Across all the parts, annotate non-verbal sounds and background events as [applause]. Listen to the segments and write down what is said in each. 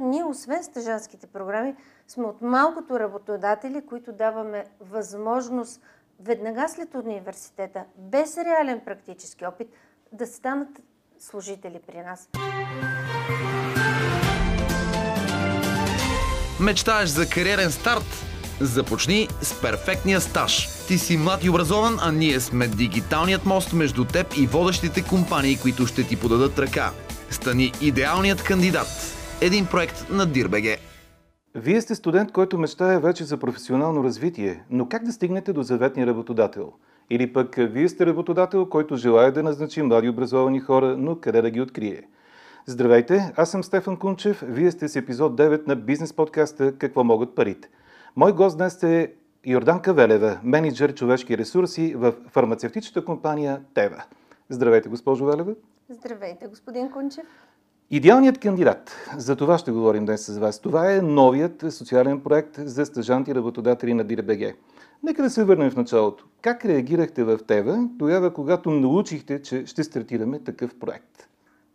Ние, освен стъжанските програми, сме от малкото работодатели, които даваме възможност веднага след университета, без реален практически опит, да станат служители при нас. Мечтаеш за кариерен старт? Започни с перфектния стаж. Ти си млад и образован, а ние сме дигиталният мост между теб и водещите компании, които ще ти подадат ръка. Стани идеалният кандидат. Един проект на Дирбеге. Вие сте студент, който мечтае вече за професионално развитие, но как да стигнете до заветния работодател? Или пък вие сте работодател, който желая да назначи млади образовани хора, но къде да ги открие? Здравейте, аз съм Стефан Кунчев, вие сте с епизод 9 на бизнес подкаста «Какво могат парите?». Мой гост днес е Йорданка Велева, менеджер човешки ресурси в фармацевтичната компания Тева. Здравейте, госпожо Велева. Здравейте, господин Кунчев. Идеалният кандидат, за това ще говорим днес с вас. Това е новият социален проект за стъжанти и работодатели на ДИРБГ. Нека да се върнем в началото. Как реагирахте в ТЕВА тогава, когато научихте, че ще стартираме такъв проект?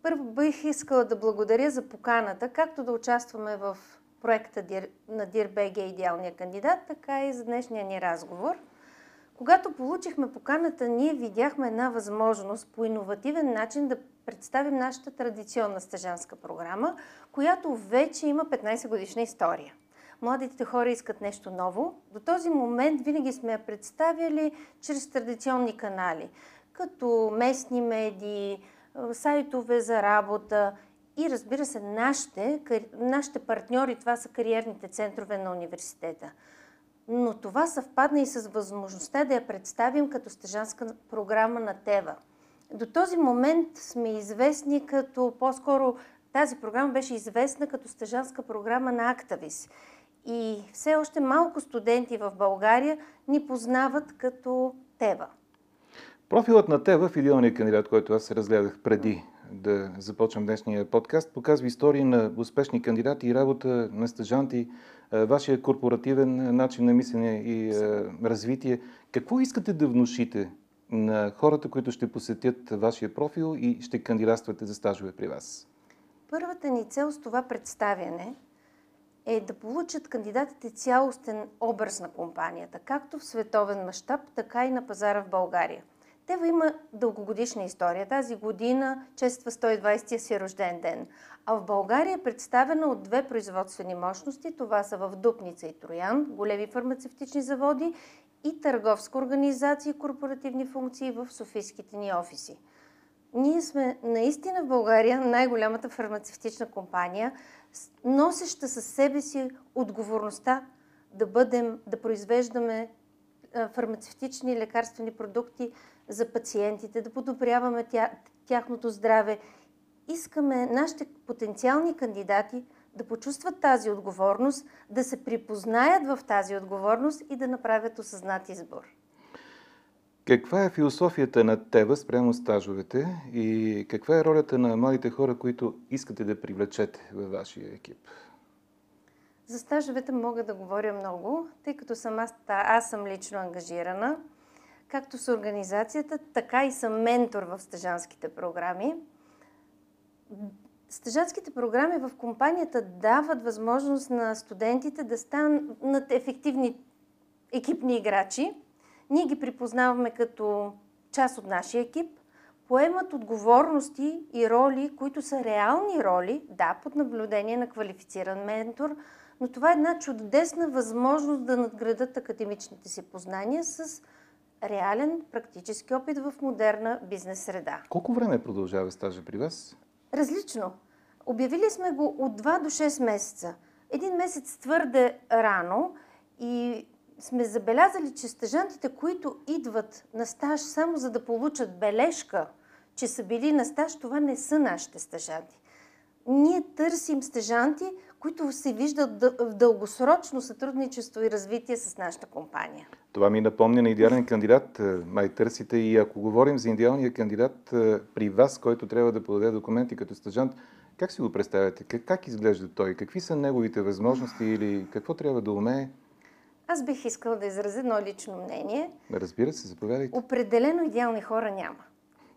Първо бих искала да благодаря за поканата, както да участваме в проекта на ДИРБГ Идеалния кандидат, така и за днешния ни разговор. Когато получихме поканата, ние видяхме една възможност по иновативен начин да представим нашата традиционна стъжанска програма, която вече има 15 годишна история. Младите хора искат нещо ново. До този момент винаги сме я представяли чрез традиционни канали, като местни медии, сайтове за работа и разбира се, нашите, нашите партньори, това са кариерните центрове на университета. Но това съвпадна и с възможността да я представим като стъжанска програма на ТЕВА. До този момент сме известни като, по-скоро тази програма беше известна като стъжанска програма на Актавис. И все още малко студенти в България ни познават като ТЕВА. Профилът на ТЕВА в идеалния кандидат, който аз разгледах преди да започнем днешния подкаст, показва истории на успешни кандидати и работа на стъжанти, вашия корпоративен начин на мислене и развитие. Какво искате да внушите на хората, които ще посетят вашия профил и ще кандидатствате за стажове при вас? Първата ни цел с това представяне е да получат кандидатите цялостен образ на компанията, както в световен мащаб, така и на пазара в България. Тева има дългогодишна история. Тази година чества 120-я си рожден ден. А в България е представена от две производствени мощности. Това са в Дупница и Троян, големи фармацевтични заводи и търговска организация и корпоративни функции в софийските ни офиси. Ние сме наистина в България най-голямата фармацевтична компания, носеща със себе си отговорността да бъдем, да произвеждаме фармацевтични лекарствени продукти за пациентите, да подобряваме тя, тяхното здраве. Искаме нашите потенциални кандидати да почувстват тази отговорност, да се припознаят в тази отговорност и да направят осъзнат избор. Каква е философията на ТЕВА спрямо стажовете и каква е ролята на младите хора, които искате да привлечете във вашия екип? За стажовете мога да говоря много, тъй като съм аз, аз съм лично ангажирана, както с организацията, така и съм ментор в стажанските програми. Стъжанските програми в компанията дават възможност на студентите да станат ефективни екипни играчи. Ние ги припознаваме като част от нашия екип, поемат отговорности и роли, които са реални роли, да, под наблюдение на квалифициран ментор, но това е една чудесна възможност да надградат академичните си познания с реален практически опит в модерна бизнес среда. Колко време продължава стажа при вас? Различно. Обявили сме го от 2 до 6 месеца. Един месец твърде рано и сме забелязали, че стъжантите, които идват на стаж само за да получат бележка, че са били на стаж, това не са нашите стъжанти. Ние търсим стъжанти, които се виждат в дългосрочно сътрудничество и развитие с нашата компания. Това ми напомня на идеален кандидат. Е, май търсите и ако говорим за идеалния кандидат е, при вас, който трябва да подаде документи като стъжант, как си го представяте? Как, как изглежда той? Какви са неговите възможности или какво трябва да умее? Аз бих искала да изразя едно лично мнение. Разбира се, заповядайте. Определено идеални хора няма.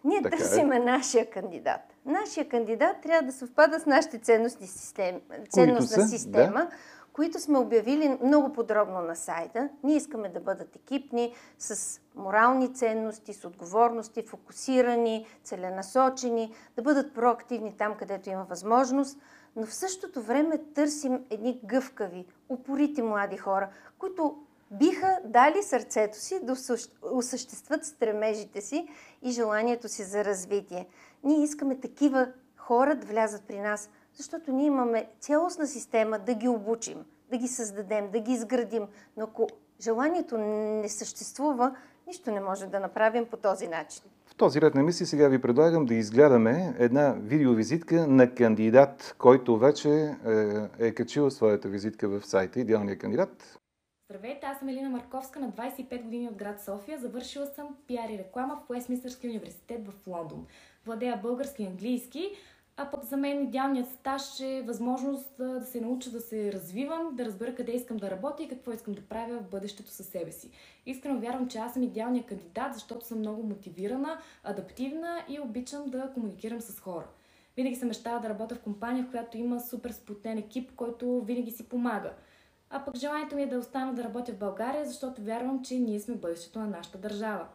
Ние така е. търсиме е. нашия кандидат. Нашия кандидат трябва да съвпада с нашите ценностни системи, ценностна система, Да. които сме обявили много подробно на сайта. Ние искаме да бъдат екипни, с морални ценности, с отговорности, фокусирани, целенасочени, да бъдат проактивни там, където има възможност, но в същото време търсим едни гъвкави, упорити млади хора, които биха дали сърцето си да осъщ- осъществят стремежите си и желанието си за развитие. Ние искаме такива хора да влязат при нас, защото ние имаме цялостна система да ги обучим, да ги създадем, да ги изградим. Но ако желанието не съществува, нищо не може да направим по този начин. В този ред на мисли сега ви предлагам да изгледаме една видеовизитка на кандидат, който вече е, е качил своята визитка в сайта Идеалният кандидат. Здравейте, аз съм Елина Марковска, на 25 години от град София. Завършила съм пиар и реклама в Уестминстърския университет в Лондон. Владея български и английски, а пък за мен идеалният стаж е възможност да, се науча да се развивам, да разбера къде искам да работя и какво искам да правя в бъдещето със себе си. Искрено вярвам, че аз съм идеалният кандидат, защото съм много мотивирана, адаптивна и обичам да комуникирам с хора. Винаги съм мечтала да работя в компания, в която има супер сплотен екип, който винаги си помага. А пък желанието ми е да остана да работя в България, защото вярвам, че ние сме бъдещето на нашата държава.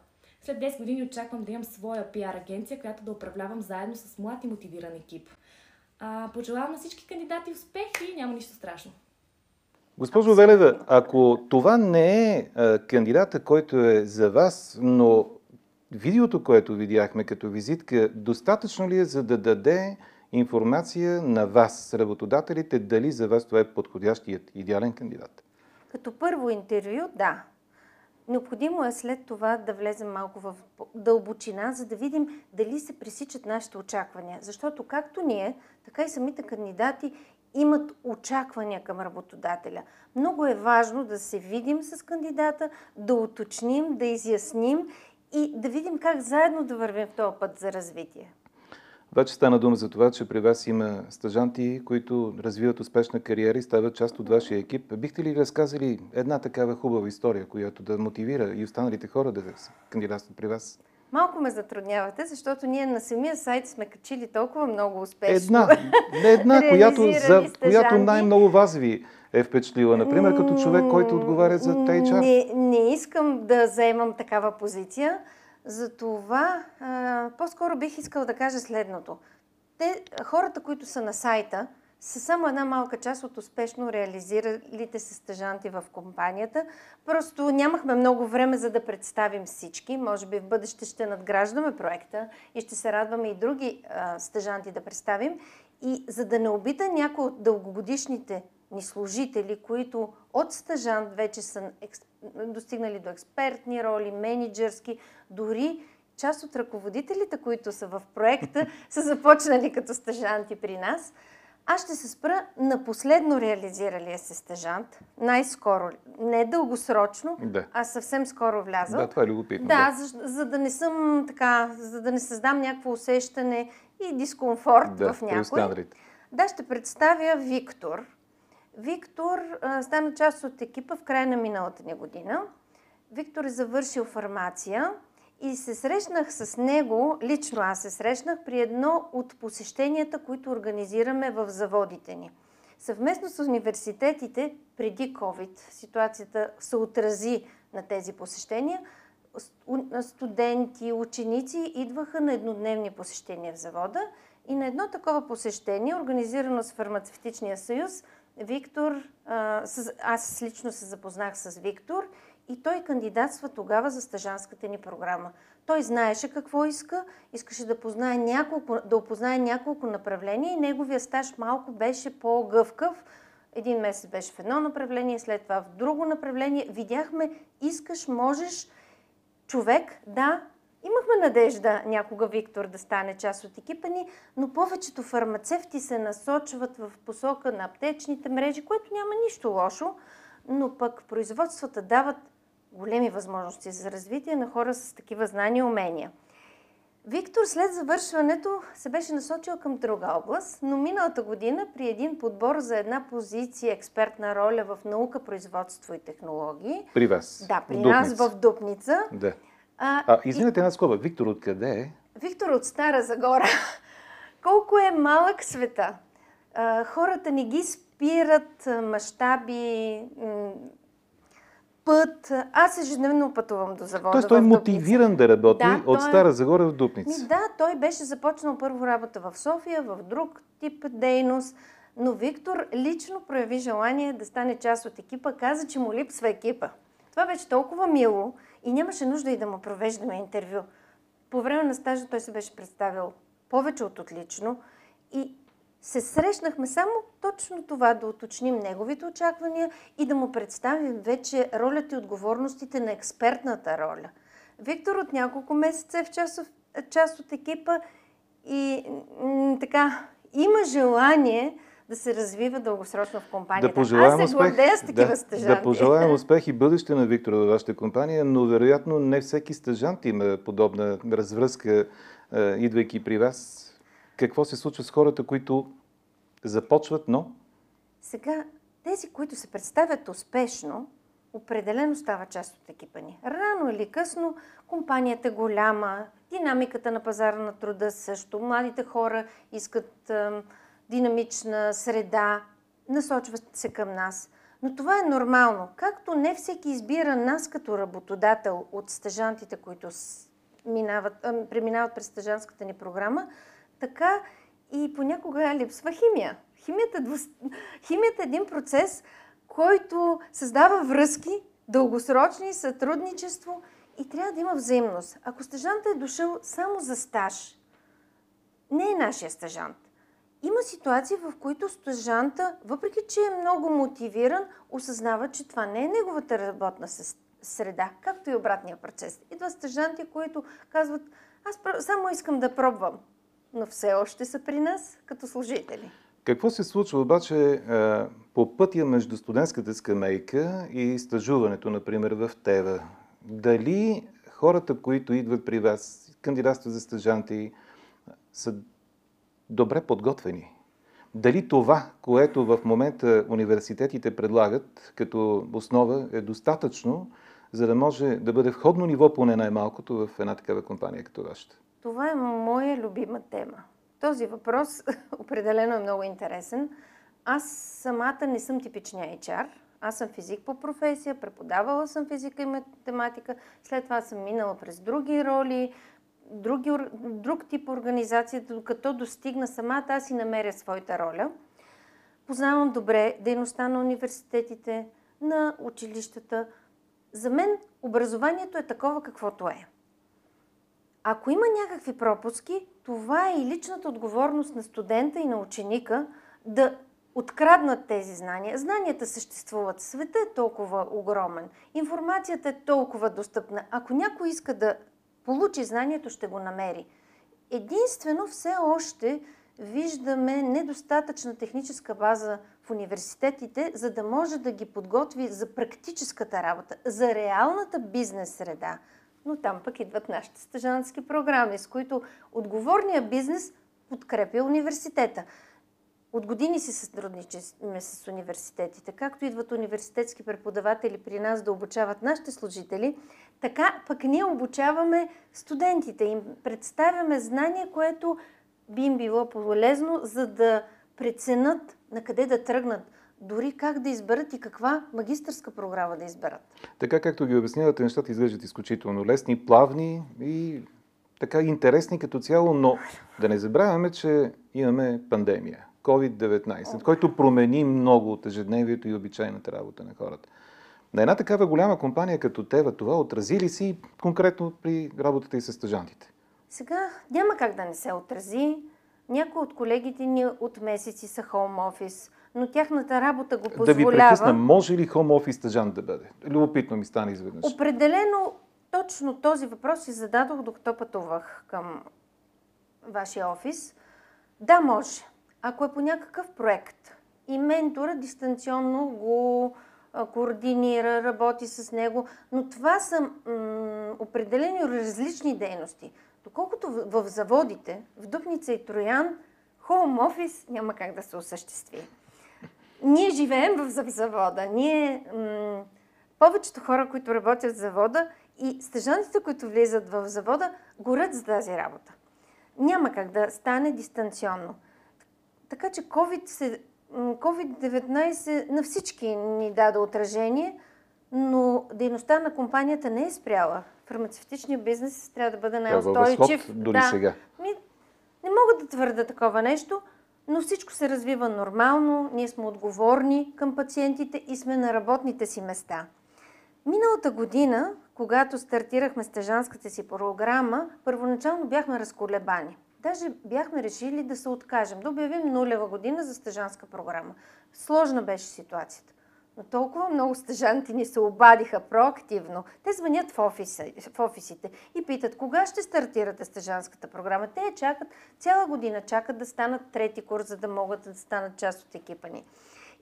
След 10 години очаквам да имам своя пиар агенция, която да управлявам заедно с млад и мотивиран екип. А, пожелавам на всички кандидати успех и няма нищо страшно. Госпожо Велева, ако това не е кандидата, който е за вас, но видеото, което видяхме като визитка, достатъчно ли е за да даде информация на вас, работодателите, дали за вас това е подходящият идеален кандидат? Като първо интервю, да. Необходимо е след това да влезем малко в дълбочина, за да видим дали се пресичат нашите очаквания. Защото както ние, така и самите кандидати имат очаквания към работодателя. Много е важно да се видим с кандидата, да уточним, да изясним и да видим как заедно да вървим в този път за развитие. Вече стана дума за това, че при вас има стажанти, които развиват успешна кариера и стават част от вашия екип. Бихте ли разказали една такава хубава история, която да мотивира и останалите хора да се кандидатстват при вас? Малко ме затруднявате, защото ние на самия сайт сме качили толкова много успешно. Една, не една, [laughs] която, за, която най-много вас ви е впечатлила, например, като човек, който отговаря за HR. Не, не искам да заемам такава позиция. Затова по-скоро бих искала да кажа следното. Те, хората, които са на сайта, са само една малка част от успешно реализиралите се стъжанти в компанията. Просто нямахме много време за да представим всички. Може би в бъдеще ще надграждаме проекта и ще се радваме и други а, стъжанти да представим. И за да не обида някои от дългогодишните ни служители, които от стъжант вече са достигнали до експертни роли, менеджерски, дори част от ръководителите, които са в проекта, [laughs] са започнали като стъжанти при нас. Аз ще се спра на последно реализиралия се стъжант, най-скоро, не дългосрочно, Да. а съвсем скоро влязъл. Да, това е любопитно. Да, за, за да не съм така, за да не създам някакво усещане и дискомфорт да, в някой. Да, ще представя Виктор. Виктор а, стана част от екипа в края на миналата ни година. Виктор е завършил фармация и се срещнах с него, лично аз се срещнах при едно от посещенията, които организираме в заводите ни. Съвместно с университетите, преди COVID, ситуацията се отрази на тези посещения, студенти, ученици идваха на еднодневни посещения в завода и на едно такова посещение, организирано с Фармацевтичния съюз, Виктор, аз лично се запознах с Виктор и той кандидатства тогава за стажанската ни програма. Той знаеше какво иска, искаше да, познае няколко, да опознае няколко направления и неговия стаж малко беше по-гъвкав. Един месец беше в едно направление, след това в друго направление. Видяхме, искаш, можеш, човек, да, имахме надежда някога Виктор да стане част от екипа ни, но повечето фармацевти се насочват в посока на аптечните мрежи, което няма нищо лошо, но пък производствата дават големи възможности за развитие на хора с такива знания и умения. Виктор след завършването се беше насочил към друга област, но миналата година при един подбор за една позиция експертна роля в наука, производство и технологии, При вас. да, при в нас в Дупница, Да. А, А, извинете една скоба. Виктор, откъде е? Виктор от Стара Загора. [laughs] колко е малък света. А, хората не ги спират мащаби, път. Аз ежедневно пътувам до завода. Тоест той е мотивиран да работи да, от той... Стара Загора в Дупница. Да, той беше започнал първо работа в София, в друг тип дейност. Но Виктор лично прояви желание да стане част от екипа, каза, че му липсва екипа. Това беше толкова мило и нямаше нужда и да му провеждаме интервю. По време на стажа той се беше представил повече от отлично и се срещнахме само точно това, да уточним неговите очаквания и да му представим вече ролята и отговорностите на експертната роля. Виктор от няколко месеца е в част, част от екипа и така има желание да се развива дългосрочно в компанията. Да пожелаем Аз се гордея с такива да, стъжанти. Да пожелаем успех и бъдеще на Виктора във вашата компания, но вероятно не всеки стъжант има подобна развръзка, идвайки при вас. Какво се случва с хората, които започват, но... Сега, тези, които се представят успешно, определено става част от екипа ни. Рано или късно компанията е голяма, динамиката на пазара на труда също, младите хора искат е, динамична среда, насочват се към нас. Но това е нормално. Както не всеки избира нас като работодател от стъжантите, които минават, э, преминават през стъжанската ни програма, така и понякога липсва химия. Химията, химията е един процес, който създава връзки, дългосрочни, сътрудничество и трябва да има взаимност. Ако стъжанта е дошъл само за стаж, не е нашия стъжант. Има ситуации, в които стъжанта, въпреки че е много мотивиран, осъзнава, че това не е неговата работна среда, както и обратния процес. Идва стъжанти, които казват, аз само искам да пробвам но все още са при нас като служители. Какво се случва обаче по пътя между студентската скамейка и стажуването, например, в ТЕВА? Дали хората, които идват при вас, кандидатстват за стажанти, са добре подготвени? Дали това, което в момента университетите предлагат като основа, е достатъчно, за да може да бъде входно ниво, поне най-малкото, в една такава компания като вашата? Това е моя любима тема. Този въпрос [laughs] определено е много интересен. Аз самата не съм типичния HR. Аз съм физик по професия, преподавала съм физика и математика, след това съм минала през други роли, други, друг тип организация, докато достигна самата аз и намеря своята роля. Познавам добре дейността на университетите, на училищата. За мен образованието е такова каквото е. Ако има някакви пропуски, това е и личната отговорност на студента и на ученика да откраднат тези знания. Знанията съществуват. Света е толкова огромен. Информацията е толкова достъпна. Ако някой иска да получи знанието, ще го намери. Единствено все още виждаме недостатъчна техническа база в университетите, за да може да ги подготви за практическата работа, за реалната бизнес среда но там пък идват нашите стъжански програми, с които отговорният бизнес подкрепя университета. От години си сътрудничаме с университетите. Както идват университетски преподаватели при нас да обучават нашите служители, така пък ние обучаваме студентите. Им представяме знание, което би им било полезно, за да преценят на къде да тръгнат дори как да изберат и каква магистърска програма да изберат. Така както ги обяснявате, нещата изглеждат изключително лесни, плавни и така интересни като цяло, но да не забравяме, че имаме пандемия. COVID-19, който промени много от ежедневието и обичайната работа на хората. На една такава голяма компания като Тева това отрази ли си конкретно при работата и с стъжантите? Сега няма как да не се отрази. Някои от колегите ни от месеци са хоум офис, но тяхната работа го позволява. Да ви прекъсна, може ли хоум офис стъжант да бъде? Любопитно ми стане изведнъж. Определено точно този въпрос си зададох, докато пътувах към вашия офис. Да, може. Ако е по някакъв проект и ментора дистанционно го координира, работи с него, но това са м- определени различни дейности. Доколкото в, в заводите, в Дупница и Троян, хоум офис няма как да се осъществи. Ние живеем в завода. Ние, м- повечето хора, които работят в завода и стъжантите, които влизат в завода, горят за тази работа. няма как да стане дистанционно. Така че COVID се, COVID-19 на всички ни даде отражение, но дейността на компанията не е спряла. Фармацевтичният бизнес трябва да бъде най-устойчив. дори да. сега. Ми, не мога да твърда такова нещо, но всичко се развива нормално, ние сме отговорни към пациентите и сме на работните си места. Миналата година, когато стартирахме стъжанската си програма, първоначално бяхме разколебани. Даже бяхме решили да се откажем, да обявим нулева година за стъжанска програма. Сложна беше ситуацията. Но толкова много стъжанти ни се обадиха проактивно. Те звънят в, офиса, в офисите и питат кога ще стартирате стъжанската програма. Те я чакат цяла година, чакат да станат трети курс, за да могат да станат част от екипа ни.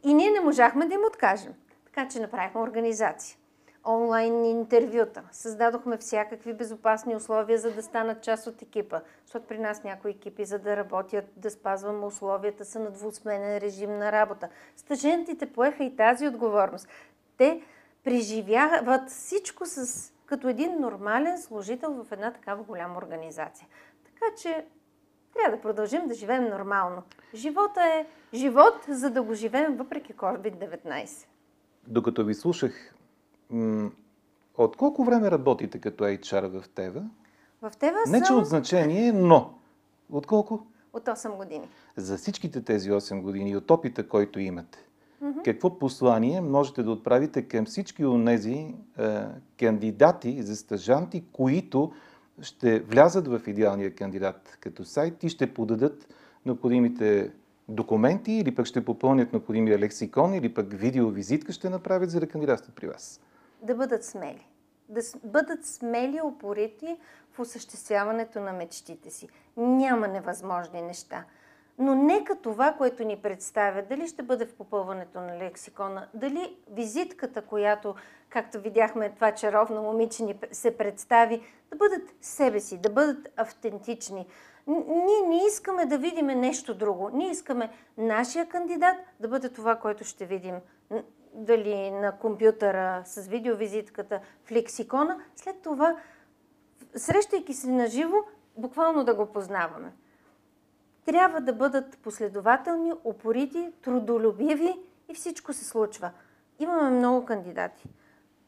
И ние не можахме да им откажем. Така че направихме организация онлайн интервюта. Създадохме всякакви безопасни условия, за да станат част от екипа. Защото при нас някои екипи, за да работят, да спазваме условията, са на двусменен режим на работа. Стъжентите поеха и тази отговорност. Те преживяват всичко с, като един нормален служител в една такава голяма организация. Така че трябва да продължим да живеем нормално. Живота е живот, за да го живеем въпреки COVID-19. Докато ви слушах, от колко време работите като HR в Тева? В Тева Не, че от значение, но от колко? От 8 години. За всичките тези 8 години и от опита, който имате, mm-hmm. какво послание можете да отправите към всички от тези е, кандидати за стъжанти, които ще влязат в идеалния кандидат като сайт и ще подадат необходимите документи или пък ще попълнят необходимия лексикон или пък видеовизитка ще направят, за да кандидатстват при вас? Да бъдат смели. Да бъдат смели, опорити в осъществяването на мечтите си. Няма невъзможни неща. Но нека това, което ни представя, дали ще бъде в попълването на лексикона, дали визитката, която, както видяхме, това чаровно момиче ни се представи, да бъдат себе си, да бъдат автентични. Ние не искаме да видим нещо друго. Ние искаме нашия кандидат да бъде това, което ще видим дали на компютъра с видеовизитката в лексикона, след това, срещайки се на живо, буквално да го познаваме. Трябва да бъдат последователни, упорити, трудолюбиви и всичко се случва. Имаме много кандидати.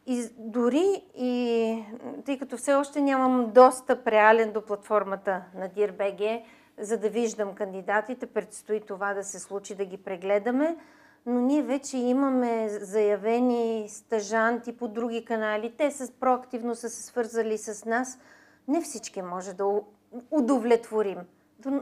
И дори и тъй като все още нямам достъп реален до платформата на DIRBG, за да виждам кандидатите, предстои това да се случи, да ги прегледаме но ние вече имаме заявени стъжанти по други канали. Те с проактивно са се свързали с нас. Не всички може да удовлетворим,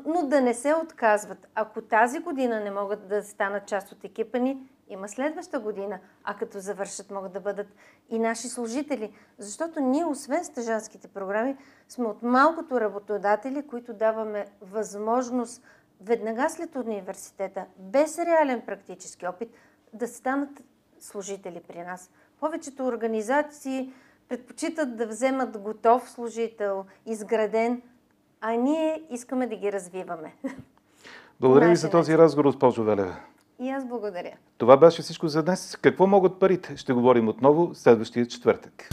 но да не се отказват. Ако тази година не могат да станат част от екипа ни, има следваща година, а като завършат могат да бъдат и наши служители. Защото ние, освен стъжанските програми, сме от малкото работодатели, които даваме възможност веднага след университета, без реален практически опит, да станат служители при нас. Повечето организации предпочитат да вземат готов служител, изграден, а ние искаме да ги развиваме. [laughs] Благодаря ви за този разговор, госпожо Велева. И аз благодаря. Това беше всичко за днес. Какво могат парите? Ще говорим отново следващия четвъртък.